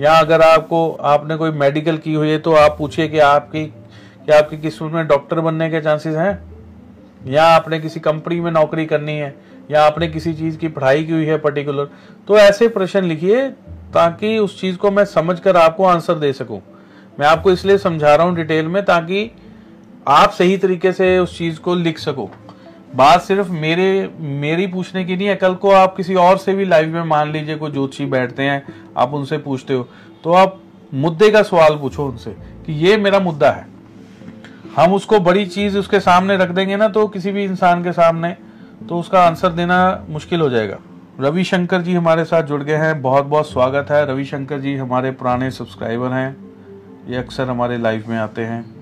या अगर आपको, आपने कोई मेडिकल की हुई है तो आप पूछिए कि आपकी क्या आपकी किस्मत में डॉक्टर बनने के चांसेस हैं? या आपने किसी कंपनी में नौकरी करनी है, या आपने किसी चीज़ की पढ़ाई की हुई है पर्टिकुलर तो ऐसे प्रश्न लिखिए ताकि उस चीज़ को मैं समझकर आपको आंसर दे सकूँ। मैं आपको इसलिए समझा रहा हूँ डिटेल में ताकि आप सही तरीके से उस चीज़ को लिख सको। बात सिर्फ़ मेरे, मेरी पूछने की नहीं है, कल को आप किसी और से भी लाइव में मान लीजिए कोई ज्योतिषी बैठते हैं, आप उनसे पूछते हो तो आप मुद्दे का सवाल पूछो उनसे कि ये मेरा मुद्दा है। हम उसको बड़ी चीज़ उसके सामने रख देंगे ना तो किसी भी इंसान के सामने तो उसका आंसर देना मुश्किल हो जाएगा। रविशंकर जी हमारे साथ जुड़ गए हैं बहुत बहुत स्वागत है। रविशंकर जी हमारे पुराने सब्सक्राइबर हैं, ये अक्सर हमारे लाइव में आते हैं।